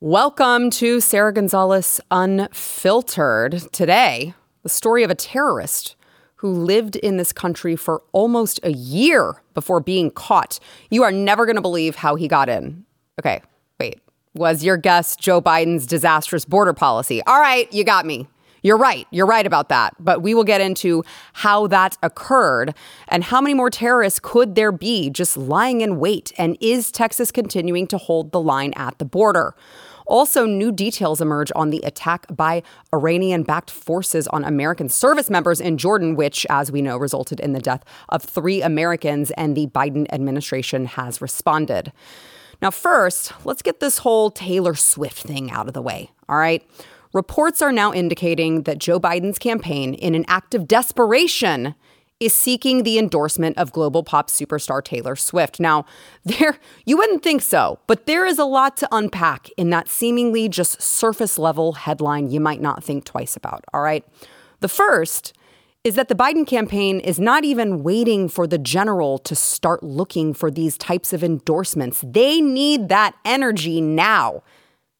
Welcome to Sara Gonzales Unfiltered. Today, the story of a terrorist who lived in this country for almost a year before being caught. You are never going to believe how he got in. Okay. Was your guess Joe Biden's disastrous border policy? All right, you got me. You're right. You're right about that. But we will get into how that occurred and how many more terrorists could there be just lying in wait. And is Texas continuing to hold the line at the border? Also, new details emerge on the attack by Iranian backed forces on American service members in Jordan, which, as we know, resulted in the death of three Americans, and the Biden administration has responded. Now, first, let's get this whole Taylor Swift thing out of the way, all right? Reports are now indicating that Joe Biden's campaign, in an act of desperation, is seeking the endorsement of global pop superstar Taylor Swift. Now, there you wouldn't think so, but there is a lot to unpack in that seemingly just surface level headline you might not think twice about, all right? The first is that the Biden campaign is not even waiting for the general to start looking for these types of endorsements. They need that energy now.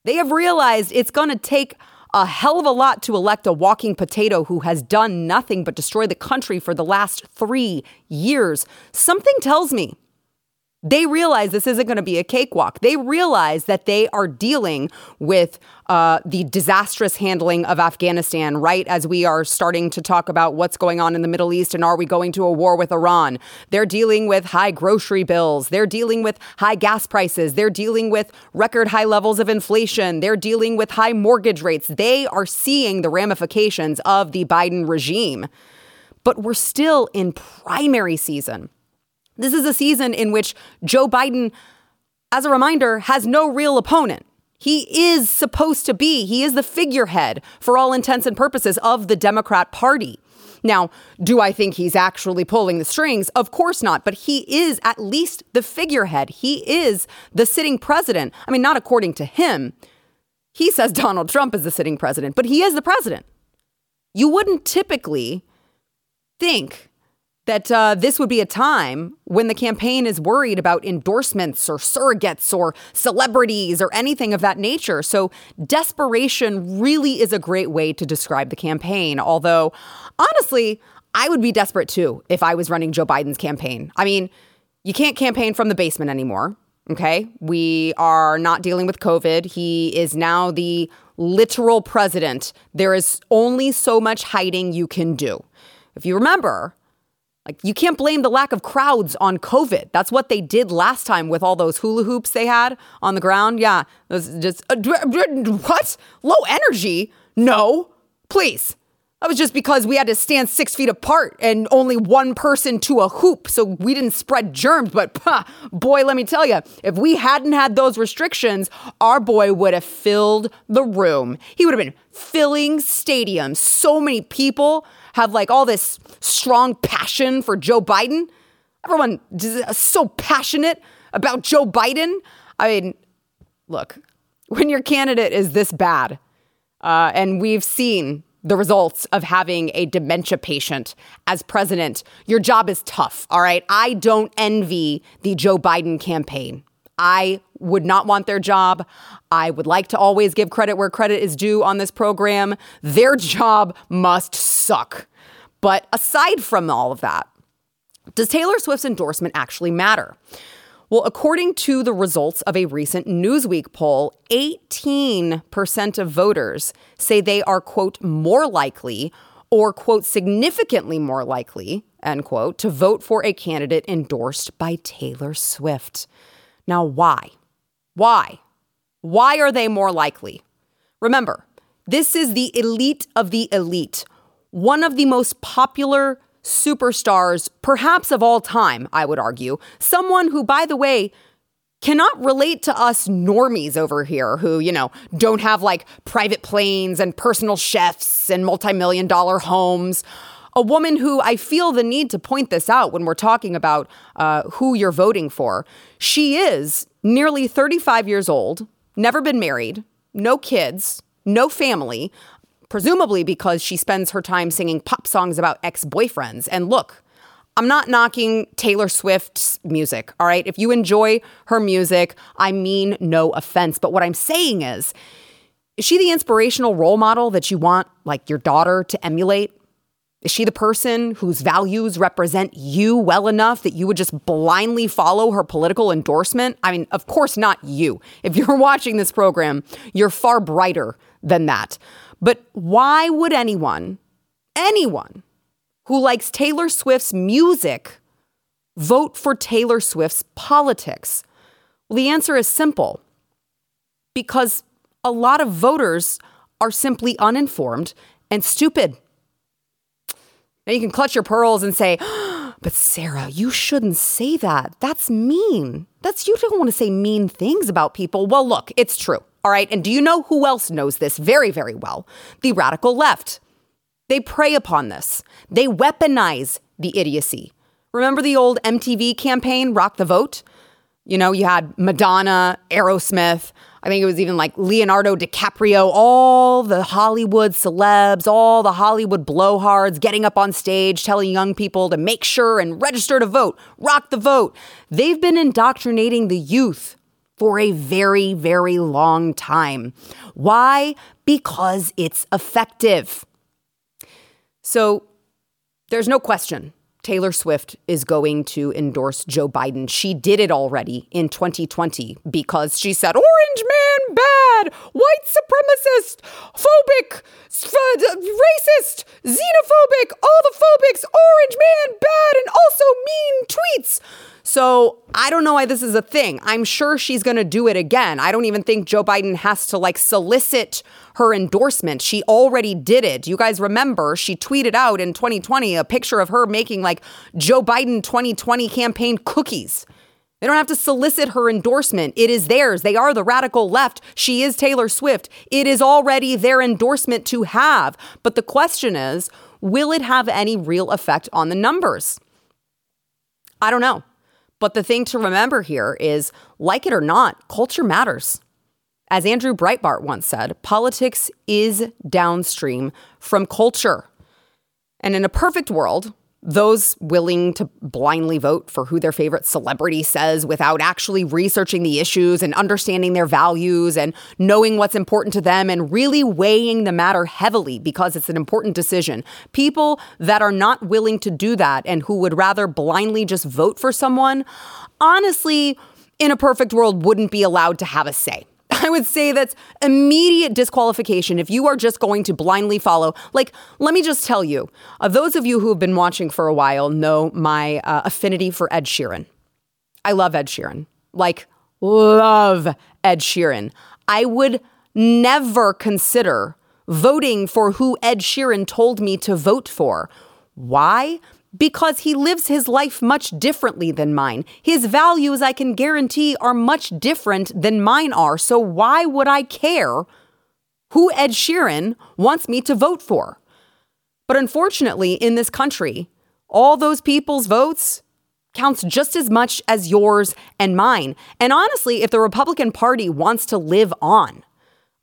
They have realized it's going to take a hell of a lot to elect a walking potato who has done nothing but destroy the country for the last three years. Something tells me they realize this isn't going to be a cakewalk. They realize that they are dealing with uh, the disastrous handling of Afghanistan right as we are starting to talk about what's going on in the Middle East and are we going to a war with Iran. They're dealing with high grocery bills. They're dealing with high gas prices. They're dealing with record high levels of inflation. They're dealing with high mortgage rates. They are seeing the ramifications of the Biden regime. But we're still in primary season. This is a season in which Joe Biden, as a reminder, has no real opponent. He is supposed to be, he is the figurehead for all intents and purposes of the Democrat Party. Now, do I think he's actually pulling the strings? Of course not, but he is at least the figurehead. He is the sitting president. I mean, not according to him. He says Donald Trump is the sitting president, but he is the president. You wouldn't typically think that uh, this would be a time when the campaign is worried about endorsements or surrogates or celebrities or anything of that nature. So, desperation really is a great way to describe the campaign. Although, honestly, I would be desperate too if I was running Joe Biden's campaign. I mean, you can't campaign from the basement anymore. Okay. We are not dealing with COVID. He is now the literal president. There is only so much hiding you can do. If you remember, like, you can't blame the lack of crowds on COVID. That's what they did last time with all those hula hoops they had on the ground. Yeah, it was just uh, what? Low energy? No, please. That was just because we had to stand six feet apart and only one person to a hoop, so we didn't spread germs. But boy, let me tell you, if we hadn't had those restrictions, our boy would have filled the room. He would have been filling stadiums. So many people have like all this strong passion for Joe Biden. Everyone is so passionate about Joe Biden. I mean, look, when your candidate is this bad, uh, and we've seen the results of having a dementia patient as president, your job is tough. All right. I don't envy the Joe Biden campaign. I would not want their job. I would like to always give credit where credit is due on this program. Their job must suck. But aside from all of that, does Taylor Swift's endorsement actually matter? Well, according to the results of a recent Newsweek poll, 18% of voters say they are, quote, more likely or, quote, significantly more likely, end quote, to vote for a candidate endorsed by Taylor Swift. Now, why? Why? Why are they more likely? Remember, this is the elite of the elite, one of the most popular superstars, perhaps of all time, I would argue. Someone who, by the way, cannot relate to us normies over here who, you know, don't have like private planes and personal chefs and multi million dollar homes. A woman who I feel the need to point this out when we're talking about uh, who you're voting for. She is nearly 35 years old, never been married, no kids, no family, presumably because she spends her time singing pop songs about ex boyfriends. And look, I'm not knocking Taylor Swift's music, all right? If you enjoy her music, I mean no offense. But what I'm saying is, is she the inspirational role model that you want, like, your daughter to emulate? Is she the person whose values represent you well enough that you would just blindly follow her political endorsement? I mean, of course, not you. If you're watching this program, you're far brighter than that. But why would anyone, anyone who likes Taylor Swift's music vote for Taylor Swift's politics? Well, the answer is simple because a lot of voters are simply uninformed and stupid. Now you can clutch your pearls and say, but Sara, you shouldn't say that. That's mean. That's you don't want to say mean things about people. Well, look, it's true. All right. And do you know who else knows this very, very well? The radical left. They prey upon this, they weaponize the idiocy. Remember the old MTV campaign, Rock the Vote? You know, you had Madonna, Aerosmith, I think it was even like Leonardo DiCaprio, all the Hollywood celebs, all the Hollywood blowhards getting up on stage telling young people to make sure and register to vote, rock the vote. They've been indoctrinating the youth for a very, very long time. Why? Because it's effective. So there's no question Taylor Swift is going to endorse Joe Biden. She did it already in 2020 because she said, Orange man bad, white supremacist, phobic, racist, xenophobic, all the phobics, orange man bad, and also mean tweets. So I don't know why this is a thing. I'm sure she's going to do it again. I don't even think Joe Biden has to like solicit her endorsement. She already did it. You guys remember she tweeted out in 2020 a picture of her making like Joe Biden 2020 campaign cookies. They don't have to solicit her endorsement. It is theirs. They are the radical left. She is Taylor Swift. It is already their endorsement to have. But the question is, will it have any real effect on the numbers? I don't know. But the thing to remember here is like it or not, culture matters. As Andrew Breitbart once said, politics is downstream from culture. And in a perfect world, those willing to blindly vote for who their favorite celebrity says without actually researching the issues and understanding their values and knowing what's important to them and really weighing the matter heavily because it's an important decision. People that are not willing to do that and who would rather blindly just vote for someone, honestly, in a perfect world, wouldn't be allowed to have a say. I would say that's immediate disqualification if you are just going to blindly follow. Like, let me just tell you, uh, those of you who have been watching for a while know my uh, affinity for Ed Sheeran. I love Ed Sheeran. Like, love Ed Sheeran. I would never consider voting for who Ed Sheeran told me to vote for. Why? Because he lives his life much differently than mine. His values, I can guarantee, are much different than mine are. So why would I care who Ed Sheeran wants me to vote for? But unfortunately, in this country, all those people's votes counts just as much as yours and mine. And honestly, if the Republican Party wants to live on,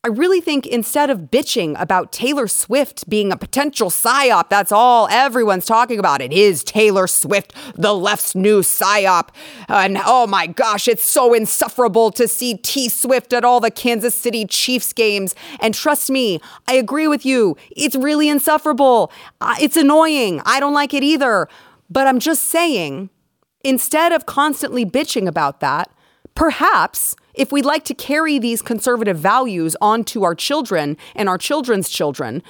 I really think instead of bitching about Taylor Swift being a potential psyop, that's all everyone's talking about. It is Taylor Swift, the left's new psyop. And oh my gosh, it's so insufferable to see T Swift at all the Kansas City Chiefs games. And trust me, I agree with you. It's really insufferable. Uh, it's annoying. I don't like it either. But I'm just saying, instead of constantly bitching about that, perhaps if we'd like to carry these conservative values onto our children and our children's children,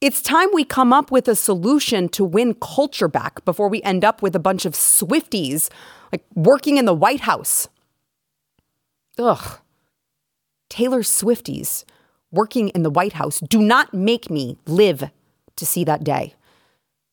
it's time we come up with a solution to win culture back before we end up with a bunch of Swifties like working in the White House. Ugh. Taylor Swifties working in the White House do not make me live to see that day.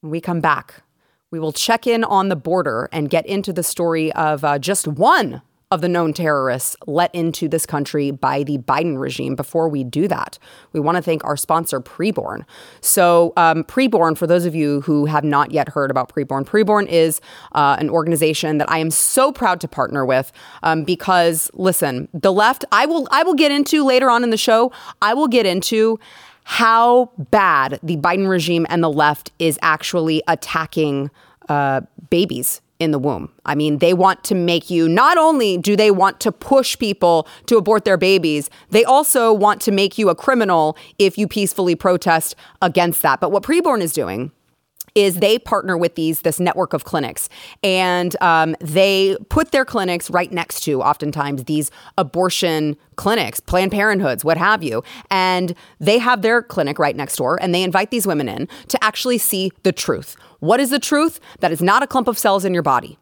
When we come back, we will check in on the border and get into the story of uh, just one of the known terrorists let into this country by the Biden regime. Before we do that, we want to thank our sponsor, Preborn. So, um, Preborn, for those of you who have not yet heard about Preborn, Preborn is uh, an organization that I am so proud to partner with um, because, listen, the left, I will, I will get into later on in the show, I will get into how bad the Biden regime and the left is actually attacking uh, babies in the womb. I mean, they want to make you, not only do they want to push people to abort their babies, they also want to make you a criminal if you peacefully protest against that. But what preborn is doing is they partner with these this network of clinics and um, they put their clinics right next to oftentimes these abortion clinics planned parenthoods what have you and they have their clinic right next door and they invite these women in to actually see the truth what is the truth that is not a clump of cells in your body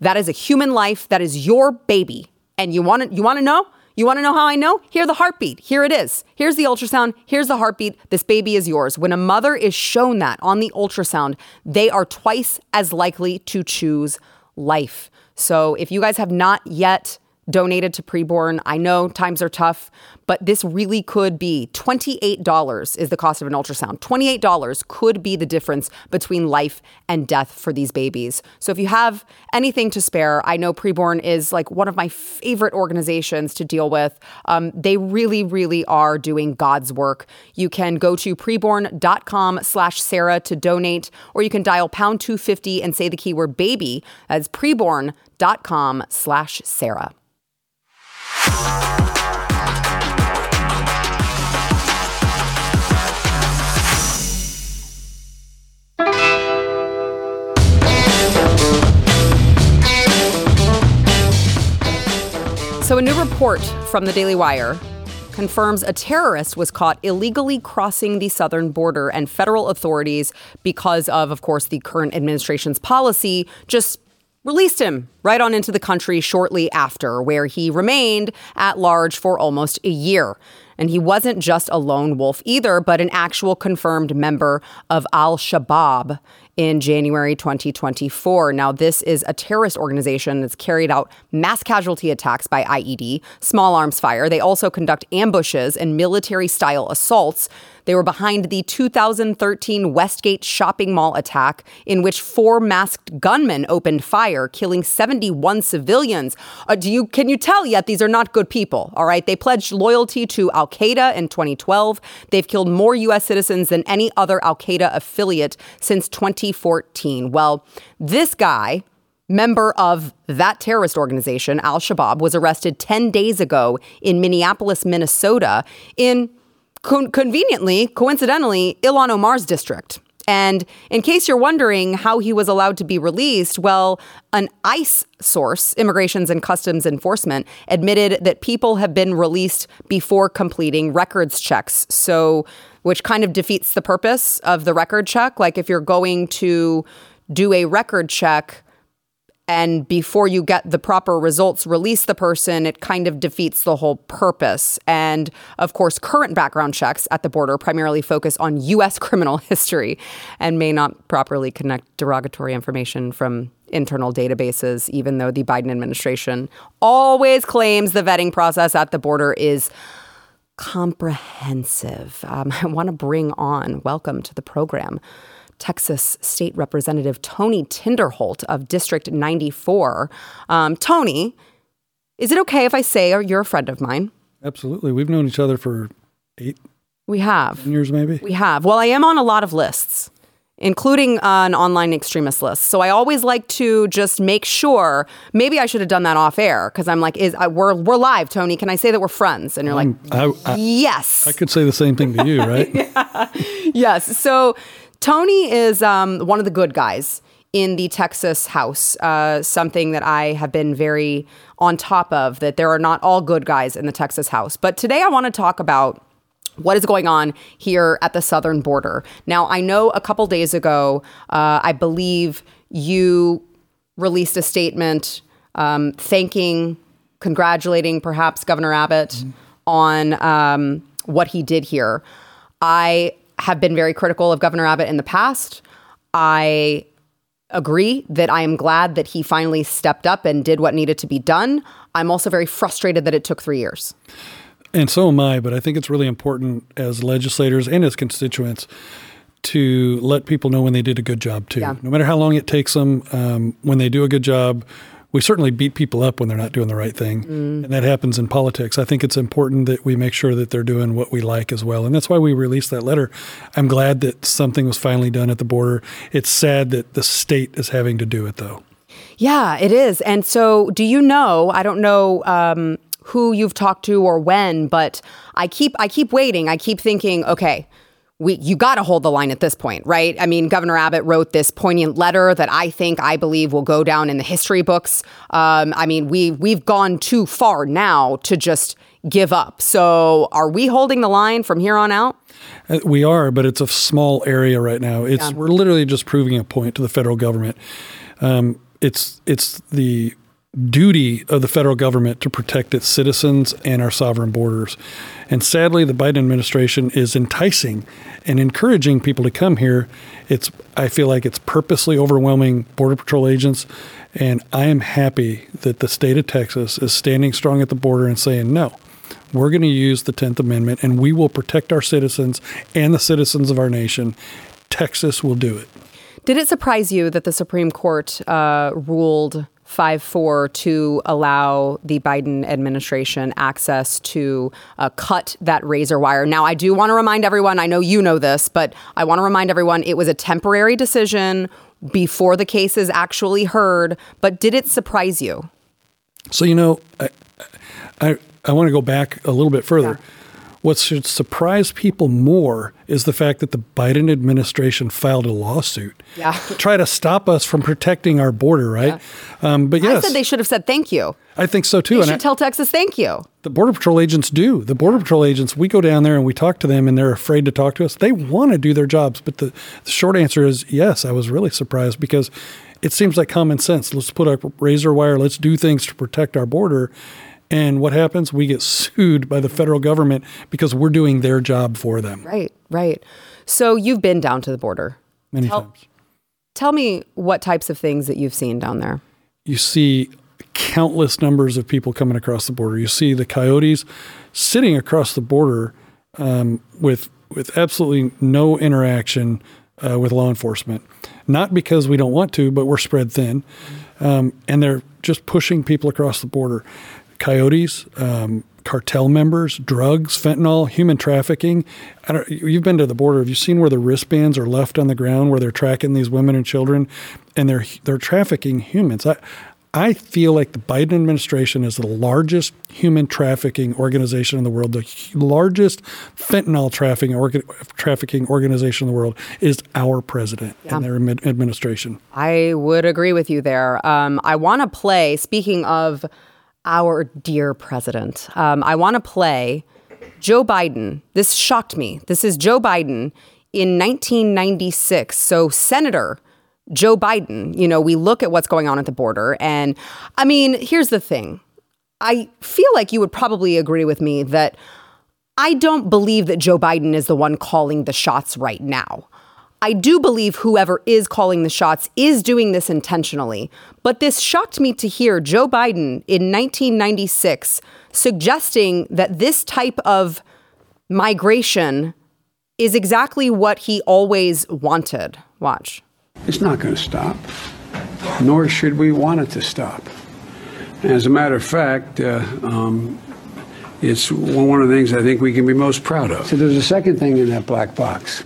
that is a human life that is your baby and you want to you want to know you want to know how I know? Hear the heartbeat. Here it is. Here's the ultrasound. Here's the heartbeat. This baby is yours. When a mother is shown that on the ultrasound, they are twice as likely to choose life. So if you guys have not yet donated to preborn. I know times are tough, but this really could be $28 is the cost of an ultrasound. $28 could be the difference between life and death for these babies. So if you have anything to spare, I know preborn is like one of my favorite organizations to deal with. Um, they really, really are doing God's work. You can go to preborn.com slash Sara to donate, or you can dial pound 250 and say the keyword baby. as preborn.com slash Sara. So, a new report from the Daily Wire confirms a terrorist was caught illegally crossing the southern border, and federal authorities, because of, of course, the current administration's policy, just released him right on into the country shortly after, where he remained at large for almost a year. And he wasn't just a lone wolf either, but an actual confirmed member of Al Shabaab in January 2024. Now, this is a terrorist organization that's carried out mass casualty attacks by IED, small arms fire. They also conduct ambushes and military style assaults they were behind the 2013 Westgate shopping mall attack, in which four masked gunmen opened fire, killing 71 civilians. Uh, do you can you tell yet these are not good people? All right, they pledged loyalty to Al Qaeda in 2012. They've killed more U.S. citizens than any other Al Qaeda affiliate since 2014. Well, this guy member of that terrorist organization, Al Shabaab, was arrested 10 days ago in Minneapolis, Minnesota, in con- conveniently, coincidentally, Ilhan Omar's district. And in case you're wondering how he was allowed to be released, well, an ICE source, Immigrations and Customs Enforcement, admitted that people have been released before completing records checks. So, which kind of defeats the purpose of the record check. Like if you're going to do a record check, and before you get the proper results, release the person, it kind of defeats the whole purpose. And of course, current background checks at the border primarily focus on U.S. criminal history and may not properly connect derogatory information from internal databases, even though the Biden administration always claims the vetting process at the border is comprehensive. Um, I want to bring on, welcome to the program. Texas State Representative Tony Tinderholt of District 94. Um, Tony, is it okay if I say you're a friend of mine? Absolutely. We've known each other for eight we have years, maybe. We have. Well, I am on a lot of lists, including an online extremist list. So I always like to just make sure. Maybe I should have done that off air because I'm like, is I, we're we're live, Tony? Can I say that we're friends? And you're like, I, I, yes. I could say the same thing to you, right? yeah. Yes. So Tony is um, one of the good guys in the Texas House, uh, something that I have been very on top of, that there are not all good guys in the Texas House. But today I want to talk about what is going on here at the southern border. Now, I know a couple days ago, uh, I believe you released a statement um, thanking, congratulating perhaps Governor Abbott mm-hmm. on um, what he did here. I have been very critical of Governor Abbott in the past. I agree that I am glad that he finally stepped up and did what needed to be done. I'm also very frustrated that it took three years. And so am I, but I think it's really important as legislators and as constituents to let people know when they did a good job too. Yeah. No matter how long it takes them, um, when they do a good job, we certainly beat people up when they're not doing the right thing. And that happens in politics. I think it's important that we make sure that they're doing what we like as well. And that's why we released that letter. I'm glad that something was finally done at the border. It's sad that the state is having to do it though. Yeah, it is. And so, do you know? I don't know um, who you've talked to or when, but I keep I keep waiting. I keep thinking, okay. We, you got to hold the line at this point, right? I mean, Governor Abbott wrote this poignant letter that I think, I believe, will go down in the history books. Um, I mean, we we've gone too far now to just give up. So, are we holding the line from here on out? Uh, We are, but it's a small area right now. It's we're literally just proving a point to the federal government. Um, it's it's the duty of the federal government to protect its citizens and our sovereign borders. And sadly, the Biden administration is enticing and encouraging people to come here. It's I feel like it's purposely overwhelming border patrol agents. And I am happy that the state of Texas is standing strong at the border and saying no. We're going to use the 10th Amendment and we will protect our citizens and the citizens of our nation. Texas will do it. Did it surprise you that the Supreme Court uh, ruled 5 4 to allow the Biden administration access to uh, cut that razor wire? Now, I do want to remind everyone, I know you know this, but I want to remind everyone it was a temporary decision before the case is actually heard. But did it surprise you? So, you know, I, I, I want to go back a little bit further. What should surprise people more is the fact that the Biden administration filed a lawsuit Yeah. to try to stop us from protecting our border, right? Um, but yes, I said they should have said thank you. I think so too. They And I- should tell Texas thank you. The Border Patrol agents do. The Border Patrol agents, we go down there and we talk to them and they're afraid to talk to us. They want to do their jobs. But the, the short answer is yes, I was really surprised because it seems like common sense. Let's put up razor wire, let's do things to protect our border. And what happens? We get sued by the federal government because we're doing their job for them Right, right. So you've been down to the border. many Tell- times. Tell me what types of things that you've seen down there. you see countless numbers of people coming across the border. You see the coyotes sitting across the border um, with with absolutely no interaction uh, with law enforcement. Not because we don't want to, but we're spread thin, um, and they're just pushing people across the border. Coyotes. Um, Cartel members, drugs, fentanyl, human trafficking. I don't, you've been to the border. Have you seen where the wristbands are left on the ground, where they're tracking these women and children, and they're they're trafficking humans? I, I feel like the Biden administration is the largest human trafficking organization in the world. The largest fentanyl trafficking, orga, trafficking organization in the world is our president and their admi- administration. I would agree with you there. Um, I want to play, speaking of our dear president, um, I want to play Joe Biden. This shocked me. This is Joe Biden in 1996. So, Senator Joe Biden, you know, we look at what's going on at the border. And I mean, here's the thing I feel like you would probably agree with me that I don't believe that Joe Biden is the one calling the shots right now. I do believe whoever is calling the shots is doing this intentionally. But this shocked me to hear Joe Biden in 1996 suggesting that this type of migration is exactly what he always wanted. Watch. It's not going to stop, nor should we want it to stop. As a matter of fact, uh, um, it's one of the things I think we can be most proud of. So there's a second thing in that black box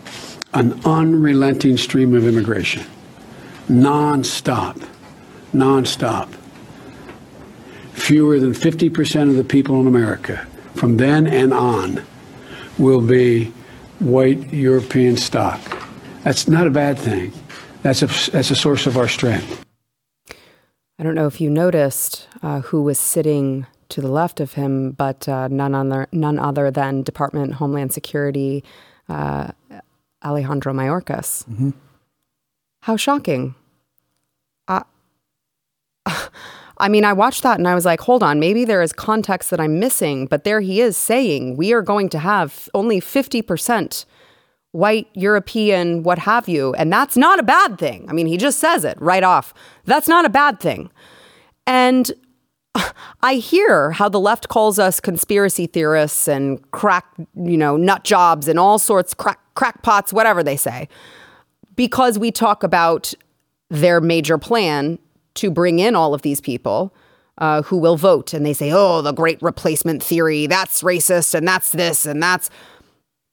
an unrelenting stream of immigration, non-stop, non-stop. Fewer than 50% of the people in America from then and on will be white European stock. That's not a bad thing. That's a, that's a source of our strength. I don't know if you noticed uh, who was sitting to the left of him, but uh, none other none other than Department Homeland Security uh, Alejandro Mayorkas. Mm-hmm. How shocking! I, I mean, I watched that and I was like, hold on, maybe there is context that I'm missing, but there he is saying we are going to have only fifty percent white, European, what have you. And that's not a bad thing. I mean, he just says it right off. That's not a bad thing. And I hear how the left calls us conspiracy theorists and crack, you know, nut jobs and all sorts, crack, crackpots, whatever they say, because we talk about their major plan to bring in all of these people uh, who will vote. And they say, oh, the great replacement theory, that's racist and that's this and that's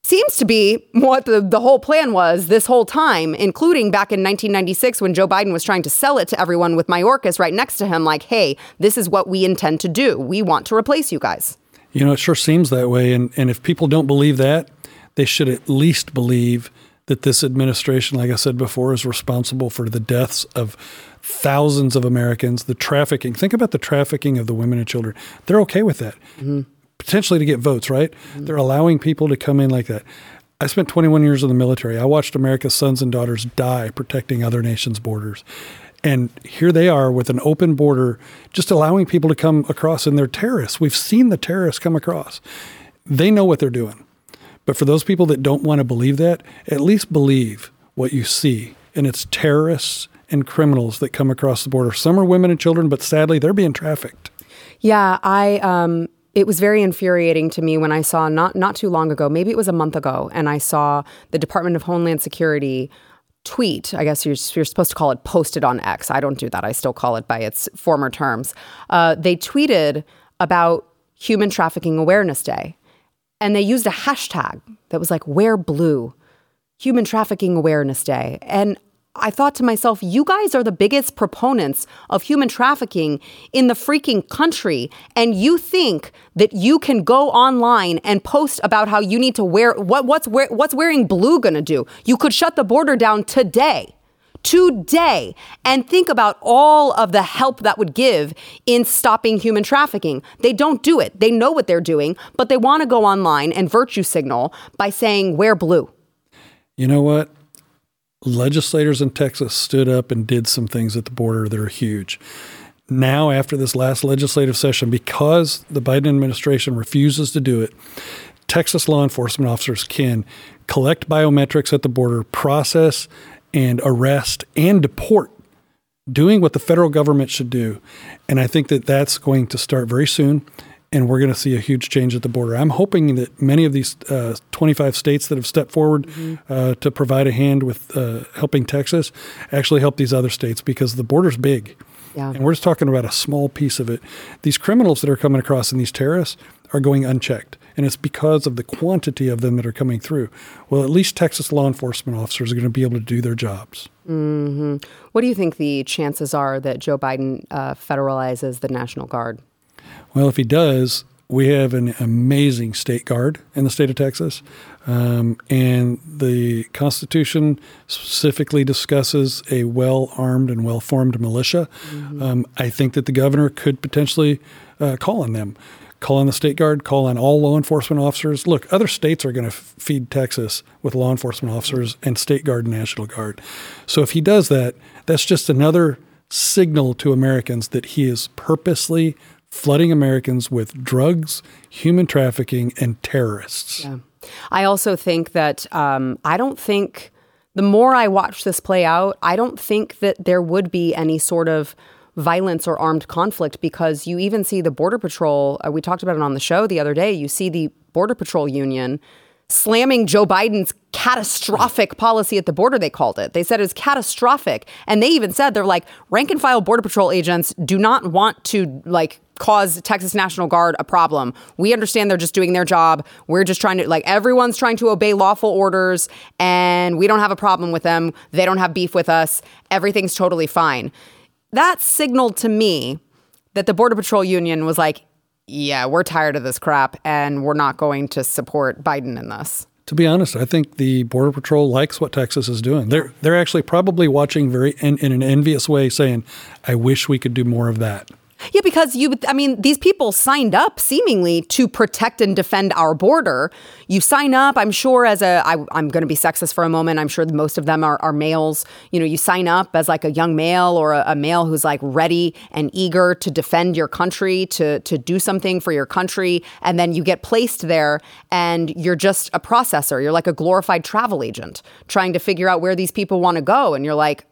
seems to be what the, the whole plan was this whole time, including back in 1996 when Joe Biden was trying to sell it to everyone with Mayorkas right next to him, like, hey, this is what we intend to do. We want to replace you guys. You know, it sure seems that way. And, and if people don't believe that, they should at least believe that this administration, like I said before, is responsible for the deaths of thousands of Americans, the trafficking. Think about the trafficking of the women and children. They're okay with that. Mm-hmm potentially to get votes, right? Mm-hmm. They're allowing people to come in like that. I spent 21 years in the military. I watched America's sons and daughters die protecting other nations' borders. And here they are with an open border, just allowing people to come across, and they're terrorists. We've seen the terrorists come across. They know what they're doing. But for those people that don't want to believe that, at least believe what you see. And it's terrorists and criminals that come across the border. Some are women and children, but sadly, they're being trafficked. Yeah, I um, it was very infuriating to me when I saw not not too long ago, maybe it was a month ago, and I saw the Department of Homeland Security tweet. I guess you're, you're supposed to call it posted on X. I don't do that. I still call it by its former terms. Uh, they tweeted about Human Trafficking Awareness Day, and they used a hashtag that was like "Wear Blue." Human Trafficking Awareness Day. And I thought to myself, you guys are the biggest proponents of human trafficking in the freaking country. And you think that you can go online and post about how you need to wear what, what's, what's wearing blue gonna do? You could shut the border down today. Today, and think about all of the help that would give in stopping human trafficking. They don't do it. They know what they're doing, but they want to go online and virtue signal by saying, wear blue. You know what? Legislators in Texas stood up and did some things at the border that are huge. Now, after this last legislative session, because the Biden administration refuses to do it, Texas law enforcement officers can collect biometrics at the border, process and arrest and deport, doing what the federal government should do. And I think that that's going to start very soon and we're going to see a huge change at the border. I'm hoping that many of these uh, 25 states that have stepped forward mm-hmm. uh, to provide a hand with uh, helping Texas actually help these other states because the border's big. Yeah. And we're just talking about a small piece of it. These criminals that are coming across and these terrorists are going unchecked. And it's because of the quantity of them that are coming through. Well, at least Texas law enforcement officers are going to be able to do their jobs. Mm-hmm. What do you think the chances are that Joe Biden uh, federalizes the National Guard? Well, if he does, we have an amazing state guard in the state of Texas. Um, and the Constitution specifically discusses a well armed and well formed militia. Mm-hmm. Um, I think that the governor could potentially uh, call on them, call on the state guard, call on all law enforcement officers. Look, other states are going to f- feed Texas with law enforcement officers and state guard and national guard. So if he does that, that's just another signal to Americans that he is purposely flooding Americans with drugs, human trafficking, and terrorists. Yeah. I also think that um, I don't think the more I watch this play out, I don't think that there would be any sort of violence or armed conflict because you even see the Border Patrol. Uh, we talked about it on the show the other day. You see the Border Patrol Union slamming Joe Biden's catastrophic policy at the border, they called it. They said it was catastrophic. And they even said they're like, rank and file Border Patrol agents do not want to like cause Texas National Guard a problem. We understand they're just doing their job. We're just trying to, like, everyone's trying to obey lawful orders and we don't have a problem with them. They don't have beef with us. Everything's totally fine. That signaled to me that the Border Patrol Union was like, yeah, we're tired of this crap and we're not going to support Biden in this. To be honest, I think the Border Patrol likes what Texas is doing. They're they're actually probably watching very in, in an envious way, saying, "I wish we could do more of that." Yeah, because you, I mean, these people signed up seemingly to protect and defend our border. You sign up, I'm sure, as a, I, I'm going to be sexist for a moment. I'm sure most of them are, are males. You know, you sign up as like a young male or a, a male who's like ready and eager to defend your country, to, to do something for your country. And then you get placed there and you're just a processor. You're like a glorified travel agent trying to figure out where these people want to go. And you're like,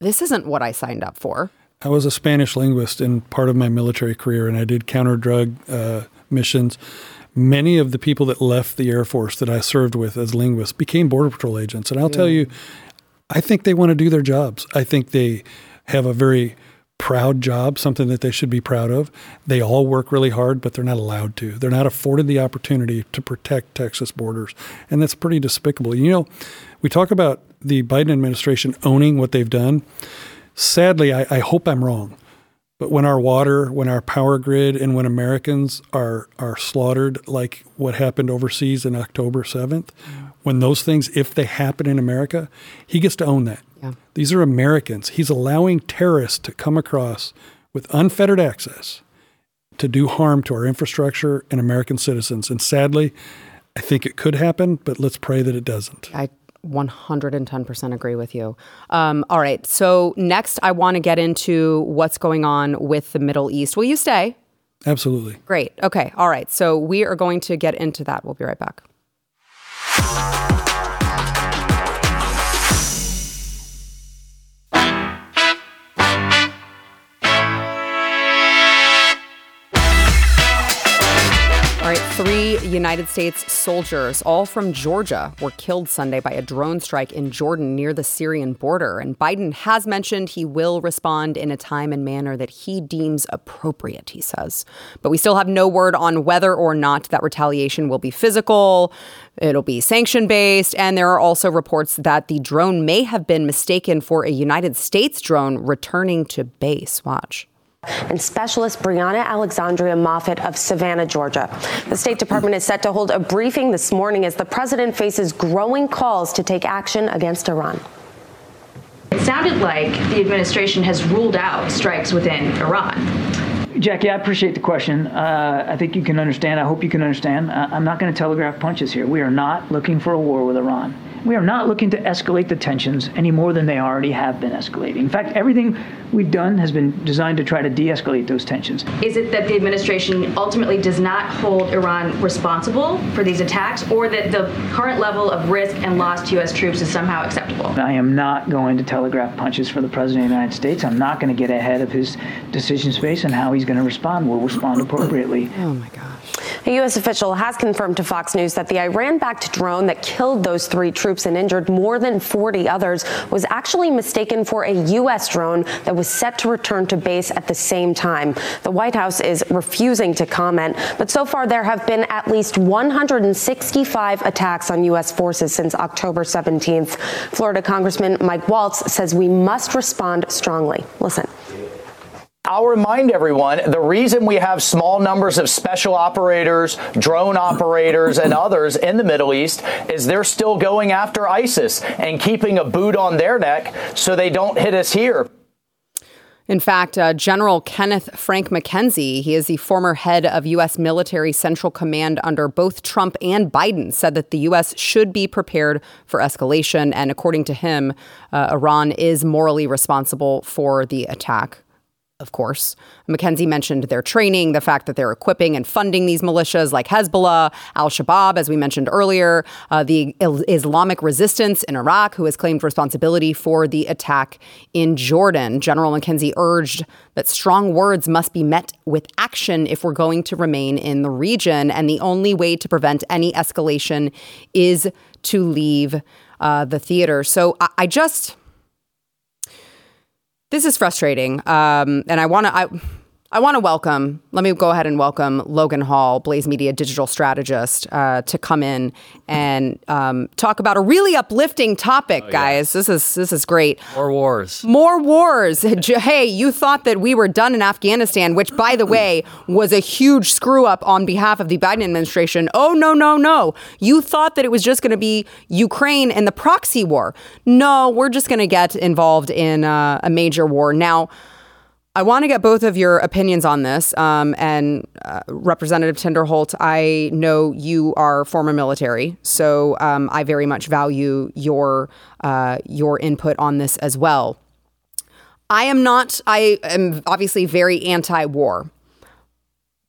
this isn't what I signed up for. I was a Spanish linguist in part of my military career, and I did counter drug uh, missions. Many of the people that left the Air Force that I served with as linguists became Border Patrol agents. And I'll yeah. tell you, I think they want to do their jobs. I think they have a very proud job, something that they should be proud of. They all work really hard, but they're not allowed to. They're not afforded the opportunity to protect Texas borders. And that's pretty despicable. You know, we talk about the Biden administration owning what they've done sadly, I, I hope I'm wrong. But when our water, when our power grid, and when Americans are are slaughtered, like what happened overseas in October seventh, when those things, if they happen in America, he gets to own that. Yeah. These are Americans. He's allowing terrorists to come across with unfettered access to do harm to our infrastructure and American citizens. And sadly, I think it could happen, but let's pray that it doesn't. I 110% agree with you. Um, all right. So, next, I want to get into what's going on with the Middle East. Will you stay? Absolutely. Great. Okay. All right. So, we are going to get into that. We'll be right back. United States soldiers, all from Georgia, were killed Sunday by a drone strike in Jordan near the Syrian border. And Biden has mentioned he will respond in a time and manner that he deems appropriate, he says. But we still have no word on whether or not that retaliation will be physical, it'll be sanction based. And there are also reports that the drone may have been mistaken for a United States drone returning to base. Watch and specialist Breonna Alexsondria Moffett of Savannah, Georgia. The State Department is set to hold a briefing this morning as the president faces growing calls to take action against Iran. It sounded like the administration has ruled out strikes within Iran. Jackie, I appreciate the question. Uh, I think you can understand. I hope you can understand. Uh, I'm not going to telegraph punches here. We are not looking for a war with Iran. We are not looking to escalate the tensions any more than they already have been escalating. In fact, everything we've done has been designed to try to de escalate those tensions. Is it that the administration ultimately does not hold Iran responsible for these attacks, or that the current level of risk and loss to U.S. troops is somehow acceptable? I am not going to telegraph punches for the President of the United States. I'm not going to get ahead of his decision space and how he's going to respond. We'll respond appropriately. Oh, my gosh. A U.S. official has confirmed to Fox News that the Iran backed drone that killed those three troops and injured more than 40 others was actually mistaken for a U.S. drone that was set to return to base at the same time. The White House is refusing to comment, but so far there have been at least 165 attacks on U.S. forces since October 17th. Florida Congressman Mike Waltz says we must respond strongly. Listen. I'll remind everyone the reason we have small numbers of special operators, drone operators, and others in the Middle East is they're still going after ISIS and keeping a boot on their neck so they don't hit us here. In fact, uh, General Kenneth Frank McKenzie, he is the former head of U.S. military central command under both Trump and Biden, said that the U.S. should be prepared for escalation. And according to him, uh, Iran is morally responsible for the attack of course. McKenzie mentioned their training, the fact that they're equipping and funding these militias like Hezbollah, Al Shabaab, as we mentioned earlier, uh, the Islamic resistance in Iraq, who has claimed responsibility for the attack in Jordan. General McKenzie urged that strong words must be met with action if we're going to remain in the region. And the only way to prevent any escalation is to leave uh, the theater. So I, I just this is frustrating, um, and I want to. I I want to welcome, let me go ahead and welcome Logan Hall, Blaze Media digital strategist, uh, to come in and um, talk about a really uplifting topic, oh, guys. Yeah. This is this is great. More wars. More wars. hey, you thought that we were done in Afghanistan, which, by the way, was a huge screw up on behalf of the Biden administration. Oh, no, no, no. You thought that it was just going to be Ukraine and the proxy war. No, we're just going to get involved in uh, a major war. Now, I want to get both of your opinions on this. Um, and uh, Representative Tinderholt, I know you are former military, so um, I very much value your uh, your input on this as well. I am not. I am obviously very anti-war,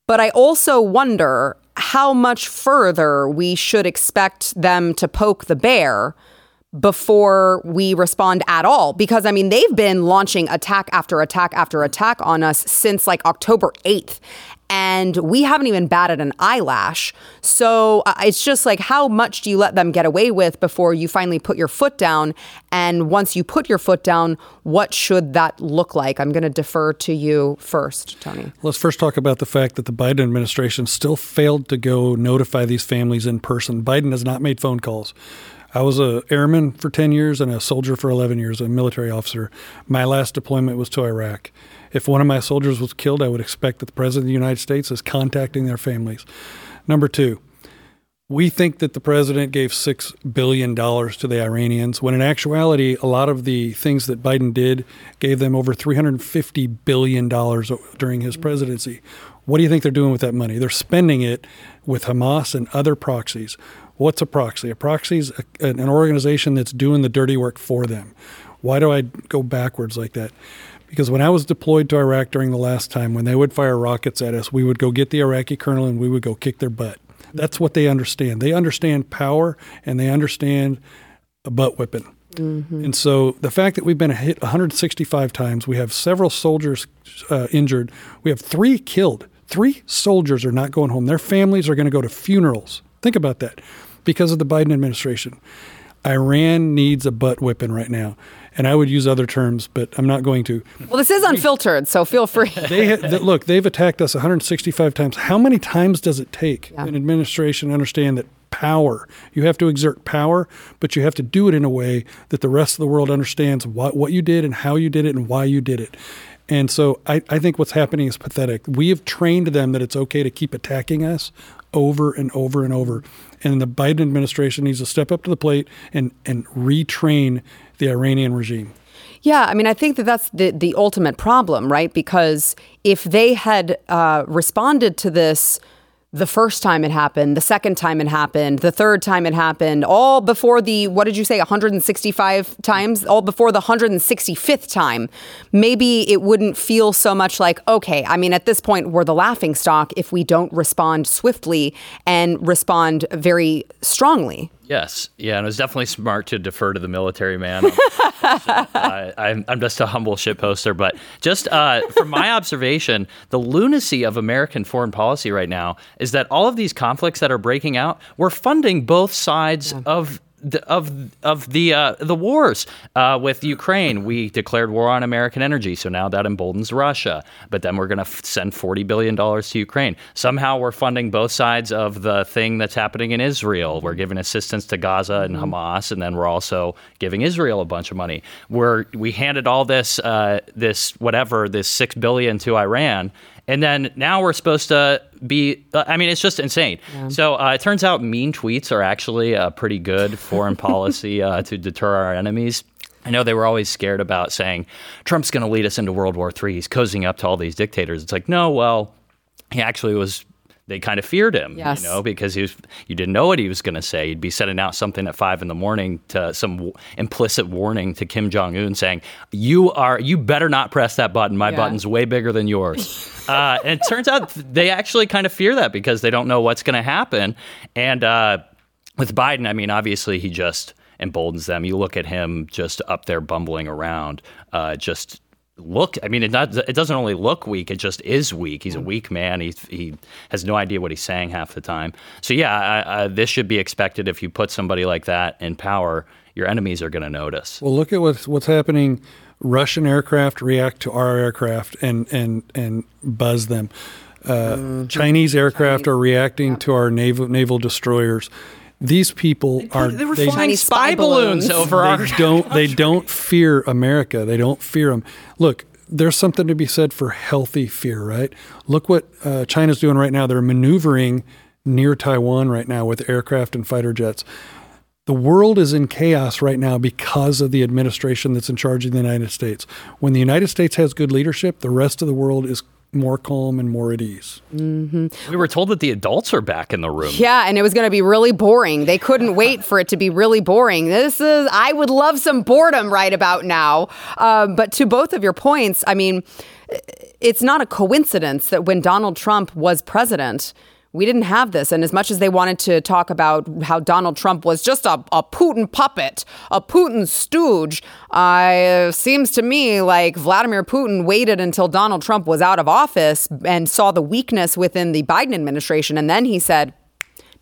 but I also wonder how much further we should expect them to poke the bear before we respond at all. Because, I mean, they've been launching attack after attack after attack on us since like October 8th. And we haven't even batted an eyelash. So uh, it's just like, how much do you let them get away with before you finally put your foot down? And once you put your foot down, what should that look like? I'm going to defer to you first, Tony. Let's first talk about the fact that the Biden administration still failed to go notify these families in person. Biden has not made phone calls. I was a airman for 10 years and a soldier for 11 years, a military officer. My last deployment was to Iraq. If one of my soldiers was killed, I would expect that the President of the United States is contacting their families. Number two, we think that the president gave $6 billion to the Iranians, when in actuality, a lot of the things that Biden did gave them over $350 billion during his presidency. What do you think they're doing with that money? They're spending it with Hamas and other proxies. What's a proxy? A proxy is a, an organization that's doing the dirty work for them. Why do I go backwards like that? Because when I was deployed to Iraq during the last time, when they would fire rockets at us, we would go get the Iraqi colonel and we would go kick their butt. That's what they understand. They understand power and they understand a butt whipping. Mm-hmm. And so the fact that we've been hit 165 times, we have several soldiers uh, injured, we have three killed. Three soldiers are not going home. Their families are going to go to funerals. Think about that because of the Biden administration. Iran needs a butt whipping right now. And I would use other terms, but I'm not going to. Well, this is unfiltered, so feel free. they look, they've attacked us 165 times. How many times does it take yeah. an administration to understand that power, you have to exert power, but you have to do it in a way that the rest of the world understands what, what you did and how you did it and why you did it. And so I, I think what's happening is pathetic. We have trained them that it's okay to keep attacking us over and over and over. And the Biden administration needs to step up to the plate and, and retrain the Iranian regime. Yeah, I mean, I think that that's the, the ultimate problem, right? Because if they had uh, responded to this the first time it happened, the second time it happened, the third time it happened, all before the, what did you say, 165 times, all before the 165th time, maybe it wouldn't feel so much like, okay, I mean, at this point, we're the laughing stock if we don't respond swiftly and respond very strongly. Yes, yeah, and it was definitely smart to defer to the military man. uh, I'm, I'm just a humble shit poster, but just uh, from my observation, the lunacy of American foreign policy right now is that all of these conflicts that are breaking out, we're funding both sides yeah. of the, of of the uh, the wars uh, with Ukraine. We declared war on American energy, so now that emboldens Russia. But then we're going to f- send forty billion dollars to Ukraine. Somehow we're funding both sides of the thing that's happening in Israel. We're giving assistance to Gaza and mm-hmm. Hamas, and then we're also giving Israel a bunch of money. We're we handed all this uh, this whatever this six billion to Iran, and then now we're supposed to be, uh, I mean, it's just insane. Yeah. So uh, it turns out mean tweets are actually a pretty good foreign policy uh, to deter our enemies. I know they were always scared about saying Trump's going to lead us into World War III. He's cozying up to all these dictators. It's like, no, well, he actually was they kind of feared him, yes. you know, because he was you didn't know what he was going to say. He'd be sending out something at five in the morning to some w- implicit warning to Kim Jong Un, saying, "You are you better not press that button. My yeah. button's way bigger than yours." uh, and it turns out they actually kind of fear that because they don't know what's going to happen. And uh, with Biden, I mean, obviously he just emboldens them. You look at him just up there bumbling around, uh, just look i mean it, not, it doesn't only look weak it just is weak. He's a weak man. He, he has no idea what he's saying half the time. So yeah I, I, this should be expected. If you put somebody like that in power your enemies are going to notice. Well look at what's, what's happening. Russian aircraft react to our aircraft and and and buzz them. Uh, mm-hmm. chinese aircraft Chinese. are reacting yeah. to our naval naval destroyers these people are they were they, flying spy balloons, balloons over they our don't they don't fear America. They don't fear them. Look, there's something to be said for healthy fear, right? Look what uh, China's doing right now. They're maneuvering near Taiwan right now with aircraft and fighter jets. The world is in chaos right now because of the administration that's in charge of the United States. When the United States has good leadership, the rest of the world is more calm and more at ease. We were told that the adults are back in the room. Yeah, and it was going to be really boring. They couldn't wait for it to be really boring. This is, I would love some boredom right about now. Um, but to both of your points, I mean, it's not a coincidence that when Donald Trump was president, we didn't have this. And as much as they wanted to talk about how Donald Trump was just a, a Putin puppet, a Putin stooge, uh, seems to me like Vladimir Putin waited until Donald Trump was out of office and saw the weakness within the Biden administration. And then he said,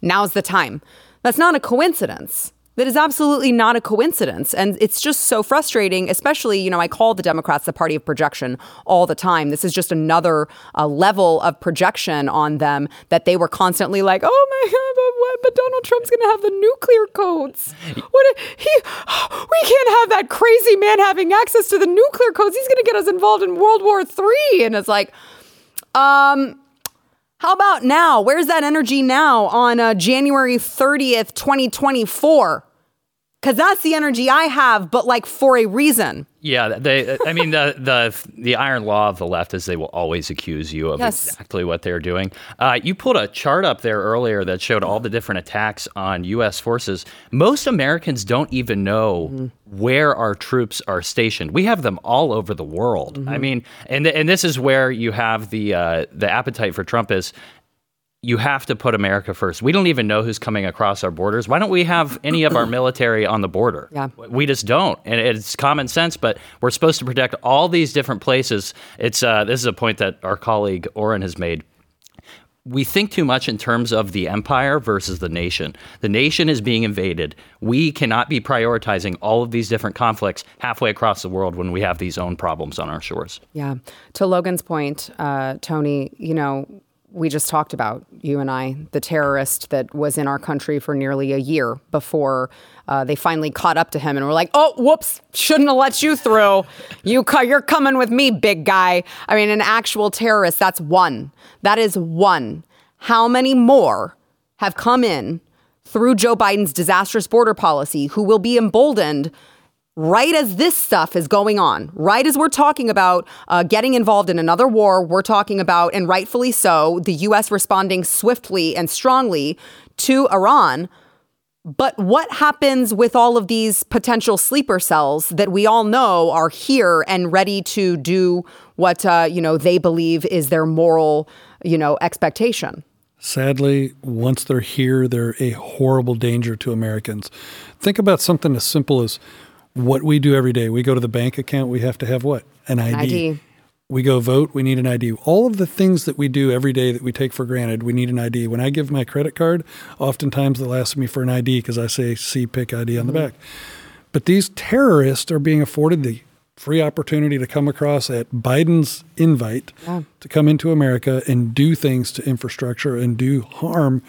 now's the time. That's not a coincidence. That is absolutely not a coincidence. And it's just so frustrating, especially, you know, I call the Democrats the party of projection all the time. This is just another uh, level of projection on them that they were constantly like, oh my God, but, but Donald Trump's going to have the nuclear codes. What if he, we can't have that crazy man having access to the nuclear codes. He's going to get us involved in World War III. And it's like, um, how about now? Where's that energy now on uh, January 30th, 2024? Because that's the energy I have, but like for a reason. Yeah, they. I mean, the the the iron law of the left is they will always accuse you of Yes. exactly what they're doing. Uh, you pulled a chart up there earlier that showed all the different attacks on U.S. forces. Most Americans don't even know where our troops are stationed. We have them all over the world. I mean, and and this is where you have the uh, the appetite for Trump is you have to put America first. We don't even know who's coming across our borders. Why don't we have any of our military on the border? Yeah. We just don't. And it's common sense, but we're supposed to protect all these different places. It's uh, this is a point that our colleague Auron has made. We think too much in terms of the empire versus the nation. The nation is being invaded. We cannot be prioritizing all of these different conflicts halfway across the world when we have these own problems on our shores. Yeah. To Logan's point, uh, Tony, you know, we just talked about you and I, the terrorist that was in our country for nearly a year before uh, they finally caught up to him and were like, "Oh, whoops, shouldn't have let you through. You, you're coming with me, big guy." I mean, an actual terrorist. That's one. That is one. How many more have come in through Joe Biden's disastrous border policy who will be emboldened? Right as this stuff is going on, right as we're talking about uh, getting involved in another war, we're talking about, and rightfully so, the U.S. responding swiftly and strongly to Iran. But what happens with all of these potential sleeper cells that we all know are here and ready to do what uh, you know they believe is their moral, you know, expectation? Sadly, once they're here, they're a horrible danger to Americans. Think about something as simple as what we do every day. We go to the bank account, we have to have what? An ID. ID. We go vote, we need an ID. All of the things that we do every day that we take for granted, we need an ID. When I give my credit card, oftentimes they'll ask me for an ID because I say see pick ID on the mm-hmm. back. But these terrorists are being afforded the free opportunity to come across at Biden's invite to come into America and do things to infrastructure and do harm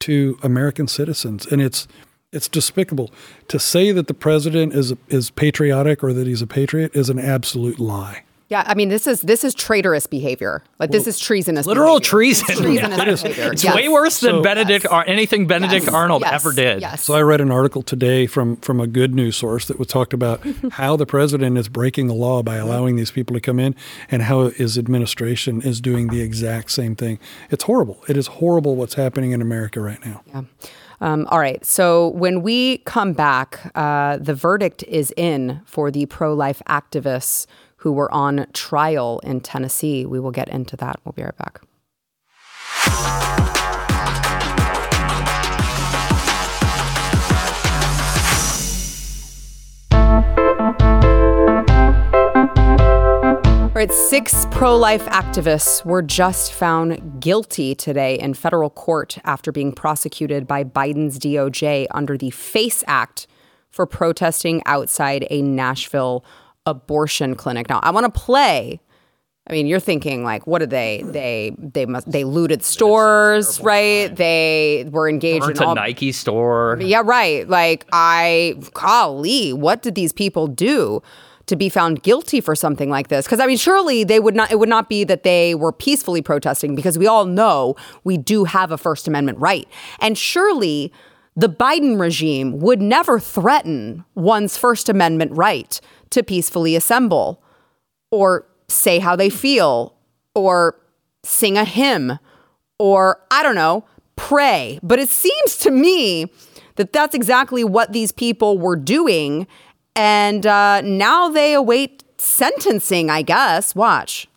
to American citizens. And it's it's despicable to say that the president is is patriotic or that he's a patriot is an absolute lie. Yeah, I mean this is this is traitorous behavior. Like this is treasonous. Literal behavior. treason. It's treasonous behavior. It's Yes. way worse than So- Benedict Yes. or anything Benedict Yes. Arnold Yes. ever did. Yes. So I read an article today from from a good news source that was talked about how the president is breaking the law by allowing these people to come in and how his administration is doing the exact same thing. It's horrible. It is horrible what's happening in America right now. Yeah. Um, all right. So when we come back, uh, the verdict is in for the pro life activists who were on trial in Tennessee. We will get into that. We'll be right back. Right, six pro life activists were just found guilty today in federal court after being prosecuted by Biden's DOJ under the FACE Act for protesting outside a Nashville abortion clinic. Now, I want to play. I mean, you're thinking like, what did they? They they must they looted stores, right? They were engaged Burnt in a all Nike store. yeah, right. Like I, golly, what did these people do to be found guilty for something like this? Because I mean, surely they would not. It would not be that they were peacefully protesting, because we all know we do have a First Amendment right, and surely The Biden regime would never threaten one's First Amendment right to peacefully assemble or say how they feel or sing a hymn or, I don't know, pray. But it seems to me that that's exactly what these people were doing. And uh, now they await sentencing, I guess. Watch.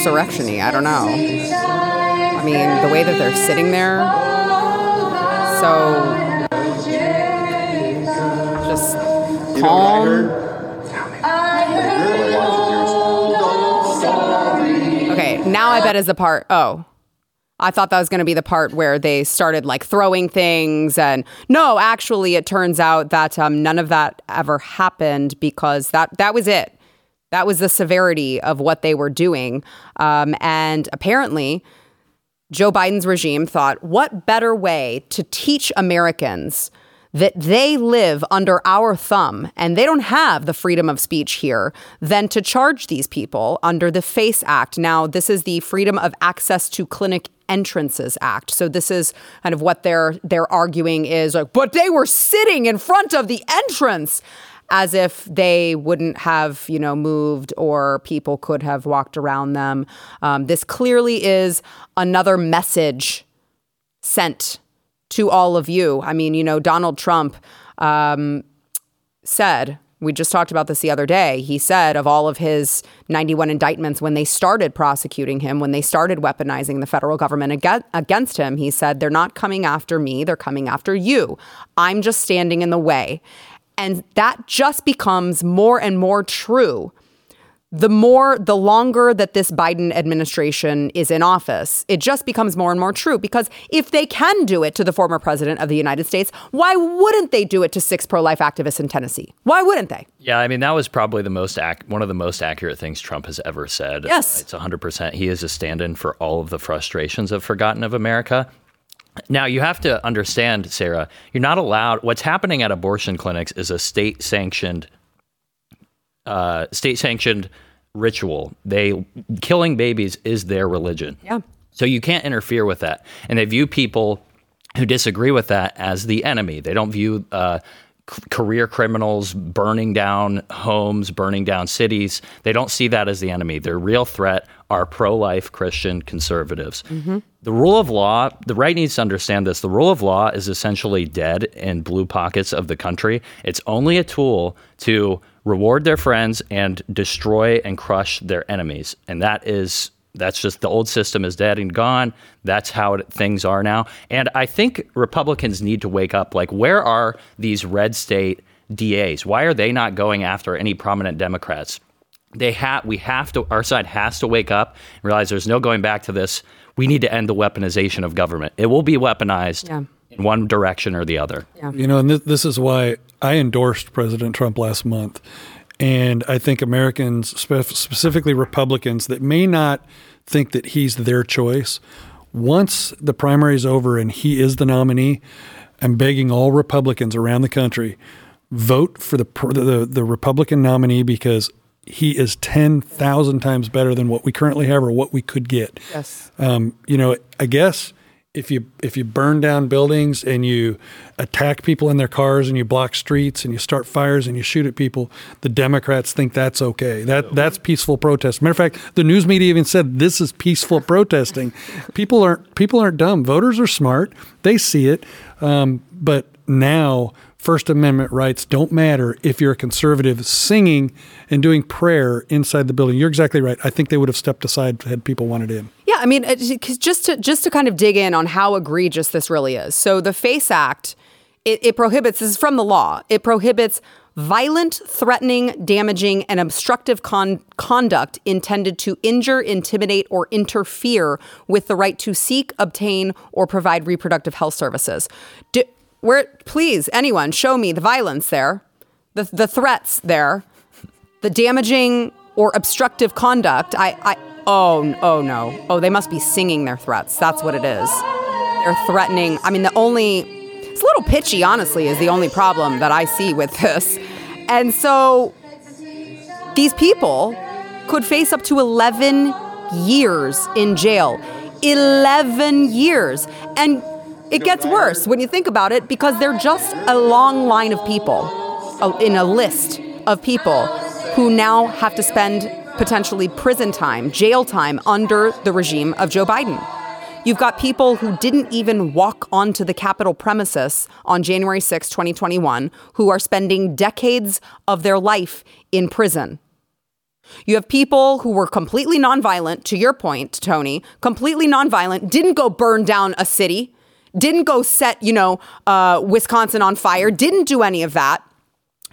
Insurrection-y. I don't know. I mean, the way that they're sitting there, so just calm. Okay, now I bet is the part. Oh, I thought that was going to be the part where they started like throwing things. And no, actually, it turns out that um, none of that ever happened because that that was it. That was the severity of what they were doing. Um, and apparently, Joe Biden's regime thought, what better way to teach Americans that they live under our thumb and they don't have the freedom of speech here than to charge these people under the FACE Act. Now, this is the Freedom of Access to Clinic Entrances Act. So this is kind of what they're they're arguing is like, but they were sitting in front of the entrance as if they wouldn't have, you know, moved or people could have walked around them. Um, this clearly is another message sent to all of you. I mean, you know, Donald Trump um, said, we just talked about this the other day. He said of all of his 91 indictments, when they started prosecuting him, when they started weaponizing the federal government against him, he said, they're not coming after me, they're coming after you. I'm just standing in the way. And that just becomes more and more true the more, the longer that this Biden administration is in office, it just becomes more and more true. Because if they can do it to the former president of the United States, why wouldn't they do it to six pro life activists in Tennessee? Why wouldn't they? Yeah, I mean, that was probably the most ac- one of the most accurate things Trump has ever said. Yes. It's 100%. He is a stand in for all of the frustrations of Forgotten of America. Now, you have to understand, Sara, you're not allowed, what's happening at abortion clinics is a state sanctioned, uh, state sanctioned ritual. They, killing babies is their religion. Yeah. So you can't interfere with that. And they view people who disagree with that as the enemy. They don't view uh, c- career criminals burning down homes, burning down cities. They don't see that as the enemy. Their real threat are pro life Christian conservatives. Mm-hmm. The rule of law, the right needs to understand this. The rule of law is essentially dead in blue pockets of the country. It's only a tool to reward their friends and destroy and crush their enemies. And that is that's just the old system is dead and gone. That's how it, things are now. And I think Republicans need to wake up. Like, where are these red state DAs? Why are they not going after any prominent Democrats? They have. We have to. Our side has to wake up and realize there's no going back to this. We need to end the weaponization of government. It will be weaponized Yeah. in one direction or the other. You know, and this, this is why I endorsed President Trump last month. And I think Americans, spe- specifically Republicans, that may not think that he's their choice, once the primary is over and he is the nominee, I'm begging all Republicans around the country vote for the pr- the, the Republican nominee because he is 10,000 times better than what we currently have or what we could get. Yes. Um, you know, I guess if you if you burn down buildings and you attack people in their cars and you block streets and you start fires and you shoot at people, the Democrats think that's okay. That that's peaceful protest. Matter of fact, the news media even said this is peaceful protesting. People aren't people aren't dumb. Voters are smart. They see it. Um, but now First Amendment rights don't matter if you're a conservative singing and doing prayer inside the building. You're exactly right. I think they would have stepped aside had people wanted in. Yeah, I mean, just to just to kind of dig in on how egregious this really is. So the FACE Act, it, it prohibits. This is from the law. It prohibits violent, threatening, damaging, and obstructive con- conduct intended to injure, intimidate, or interfere with the right to seek, obtain, or provide reproductive health services. Where, please, anyone, show me the violence there, the, the threats there, the damaging or obstructive conduct. I, I, oh, oh no. Oh, they must be singing their threats. That's what it is. They're threatening. I mean, the only it's a little pitchy, honestly, is the only problem that I see with this. And so these people could face up to 11 years in jail. 11 years. And it gets worse when you think about it because they're just a long line of people in a list of people who now have to spend potentially prison time, jail time under the regime of Joe Biden. You've got people who didn't even walk onto the Capitol premises on January 6, 2021, who are spending decades of their life in prison. You have people who were completely nonviolent, to your point, Tony, completely nonviolent, didn't go burn down a city, didn't go set, you know, uh, Wisconsin on fire, didn't do any of that.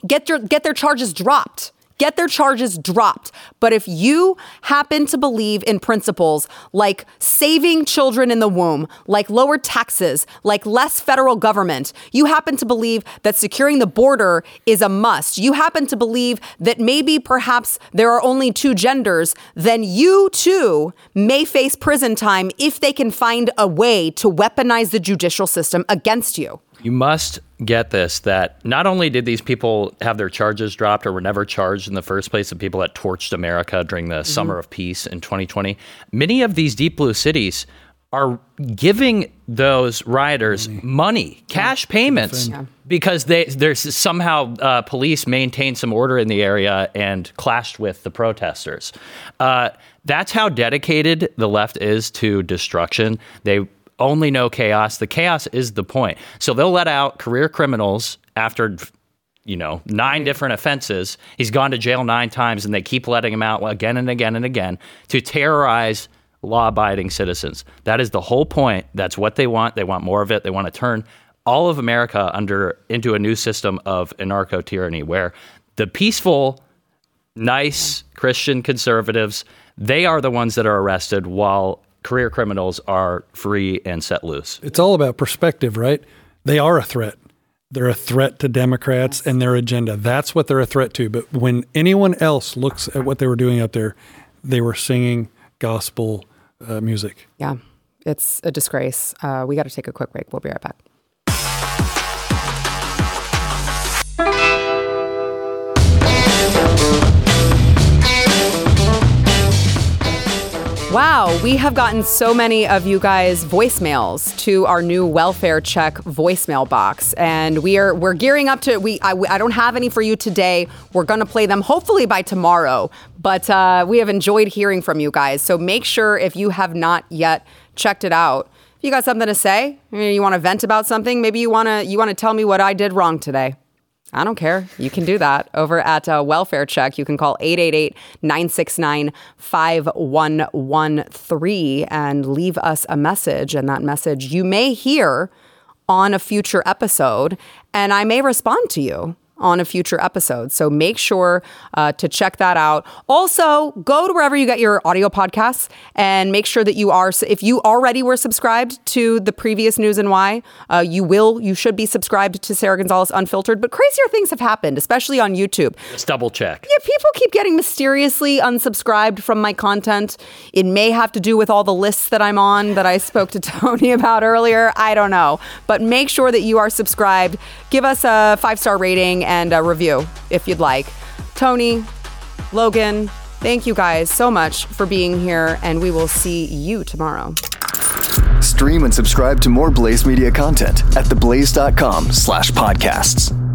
Get your get their charges dropped get their charges dropped. But if you happen to believe in principles like saving children in the womb, like lower taxes, like less federal government, you happen to believe that securing the border is a must, you happen to believe that maybe perhaps there are only two genders, then you too may face prison time if they can find a way to weaponize the judicial system against you. You must get this that not only did these people have their charges dropped or were never charged in the first place, the people that torched America during the mm-hmm. summer of peace in 2020, many of these deep blue cities are giving those rioters money, money cash yeah. payments yeah. because they there's somehow uh, police maintained some order in the area and clashed with the protesters. Uh, that's how dedicated the left is to destruction. They only know chaos. The chaos is the point. So they'll let out career criminals after you know, nine different offenses. He's gone to jail nine times, and they keep letting him out again and again and again to terrorize law abiding citizens. That is the whole point. That's what they want. They want more of it. They want to turn all of America under into a new system of anarcho tyranny where the peaceful, nice Christian conservatives, they are the ones that are arrested while career criminals are free and set loose. It's all about perspective, right? They are a threat. They're a threat to Democrats and their agenda. That's what they're a threat to. But when anyone else looks at what they were doing out there, they were singing gospel uh, music. Yeah, it's a disgrace. Uh, we got to take a quick break. We'll be right back. Wow, we have gotten so many of you guys voicemails to our new welfare check voicemail box, and we are we're gearing up to. We I, I don't have any for you today. We're going to play them hopefully by tomorrow, but uh, we have enjoyed hearing from you guys. So make sure if you have not yet checked it out, if you got something to say, you want to vent about something, maybe you want to you want to tell me what I did wrong today. I don't care. You can do that over at uh, Welfare Check. You can call 888 969 5113 and leave us a message. And that message you may hear on a future episode, and I may respond to you on a future episode. So make sure uh, to check that out. Also, go to wherever you get your audio podcasts and make sure that you are, if you already were subscribed to the previous News and Why, uh, you will, you should be subscribed to Sara Gonzales Unfiltered. But crazier things have happened, especially on YouTube. Just double check. Yeah, people keep getting mysteriously unsubscribed from my content. It may have to do with all the lists that I'm on that I spoke to Tony about earlier. I don't know. But make sure that you are subscribed. Give us a five star rating and a review if you'd like. Tony, Logan, thank you guys so much for being here, and we will see you tomorrow. Stream and subscribe to more Blaze Media content at theblaze.com slash podcasts.